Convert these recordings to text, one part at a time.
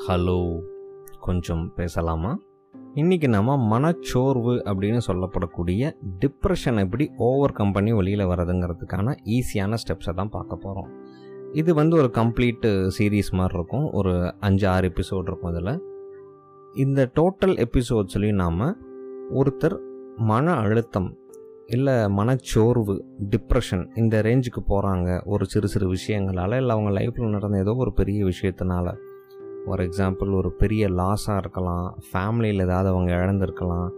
Hello கொஞ்சம் பேசலாமா? இன்றைக்கி நம்ம மனச்சோர்வு அப்படின்னு சொல்லப்படக்கூடிய டிப்ரெஷன் எப்படி ஓவர் கம் பண்ணி வெளியில் வர்றதுங்கிறதுக்கான ஈஸியான ஸ்டெப்ஸை தான் பார்க்க போகிறோம் இது வந்து ஒரு கம்ப்ளீட் சீரீஸ் மாதிரி இருக்கும். ஒரு அஞ்சு ஆறு எபிசோட் இருக்கும் இதில். இந்த டோட்டல் எபிசோட்ஸ்லேயும் நாம் ஒருத்தர் மன அழுத்தம் இல்லை மனச்சோர்வு டிப்ரெஷன் இந்த ரேஞ்சுக்கு போகிறாங்க ஒரு சிறு சிறு விஷயங்களால் இல்லை அவங்க லைஃப்பில் நடந்த ஏதோ ஒரு பெரிய விஷயத்தினால. ஃபார் எக்ஸாம்பிள் ஒரு பெரிய லாஸாக இருக்கலாம். ஃபேமிலியில் ஏதாவது அவங்க இழந்திருக்கலாம்.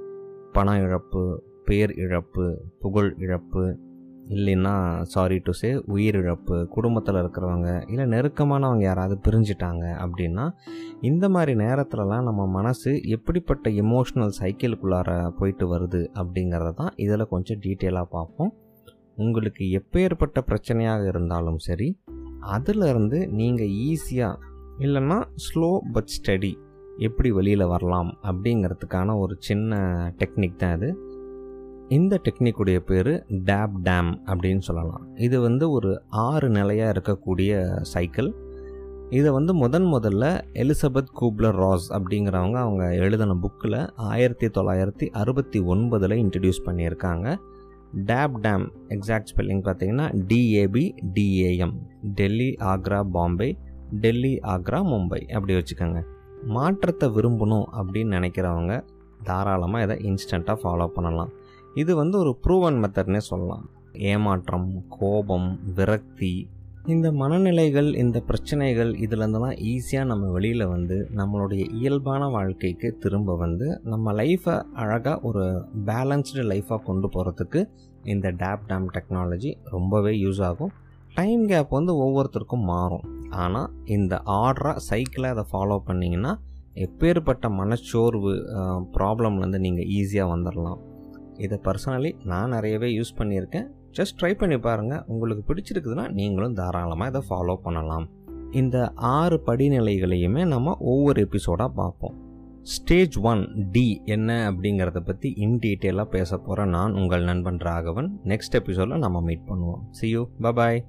பண இழப்பு பேர் இழப்பு புகழ் இழப்பு இல்லைன்னா சாரி டு சே உயிரிழப்பு குடும்பத்தில் இருக்கிறவங்க இல்லை நெருக்கமானவங்க யாராவது பிரிஞ்சிட்டாங்க அப்படின்னா இந்த மாதிரி நேரத்துலலாம் நம்ம மனசு எப்படிப்பட்ட எமோஷ்னல் சைக்கிளுக்குள்ளார போயிட்டு வருது அப்படிங்கிறத தான் இதில் கொஞ்சம் டீட்டெயிலாக பார்ப்போம். உங்களுக்கு எப்பேற்பட்ட பிரச்சனையாக இருந்தாலும் சரி அதிலிருந்து நீங்கள் ஈஸியாக இல்லைன்னா ஸ்லோ பட் ஸ்டடி எப்படி வெளியில் வரலாம் அப்படிங்கிறதுக்கான ஒரு சின்ன டெக்னிக் தான் இது. இந்த டெக்னிக்குடைய பேர் டேப் டேம் அப்படின்னு சொல்லலாம். இது வந்து ஒரு ஆறு நிலையாக இருக்கக்கூடிய சைக்கிள் இதை வந்து முதன் முதல்ல எலிசபெத் கூப்லர் ராஸ் அப்படிங்கிறவங்க அவங்க எழுதின புக்கில் ஆயிரத்தி தொள்ளாயிரத்தி அறுபத்தி ஒன்பதில் இன்ட்ரடியூஸ் பண்ணியிருக்காங்க. டேப் டேம் எக்ஸாக்ட் ஸ்பெல்லிங் பார்த்தீங்கன்னா டிஏபி டிஏஎம் டெல்லி ஆக்ரா பாம்பே டெல்லி ஆக்ரா மும்பை அப்படி வச்சுக்கோங்க. மாற்றத்தை விரும்பணும் அப்படின்னு நினைக்கிறவங்க தாராளமாக இதை இன்ஸ்டண்ட்டாக ஃபாலோ பண்ணலாம். இது வந்து ஒரு ப்ரூவன் மெத்தட்னே சொல்லலாம். ஏமாற்றம் கோபம் விரக்தி இந்த மனநிலைகள் இந்த பிரச்சனைகள் இதுலேருந்துலாம் ஈஸியாக நம்ம வெளியில் வந்து நம்மளுடைய இயல்பான வாழ்க்கைக்கு திரும்ப வந்து நம்ம லைஃப்பை அழகாக ஒரு பேலன்ஸ்டு லைஃப்பாக கொண்டு போகிறதுக்கு இந்த டேப் டேம் டெக்னாலஜி ரொம்பவே யூஸ் ஆகும். டைம் கேப் வந்து ஒவ்வொருத்தருக்கும் மாறும். ஆனால் இந்த ஆர்டராக சைக்கிளை அதை ஃபாலோ பண்ணிங்கன்னா எப்பேற்பட்ட மனச்சோர்வு ப்ராப்ளம்லேருந்து நீங்கள் ஈஸியாக வந்துடலாம் இதை பர்சனலி நான் நிறையவே யூஸ் பண்ணியிருக்கேன். ஜஸ்ட் ட்ரை பண்ணி பாருங்கள் உங்களுக்கு பிடிச்சிருக்குதுன்னா நீங்களும் தாராளமாக இதை ஃபாலோ பண்ணலாம். இந்த ஆறு படிநிலைகளையுமே நம்ம ஒவ்வொரு எபிசோடாக பார்ப்போம். ஸ்டேஜ் ஒன் டி என்ன அப்படிங்கிறத பற்றி இன் டீட்டெயிலாக பேச போகிற நான் உங்கள் நண்பன் ராகவன். நெக்ஸ்ட் எபிசோடில் நம்ம மீட் பண்ணுவோம். C you bye bye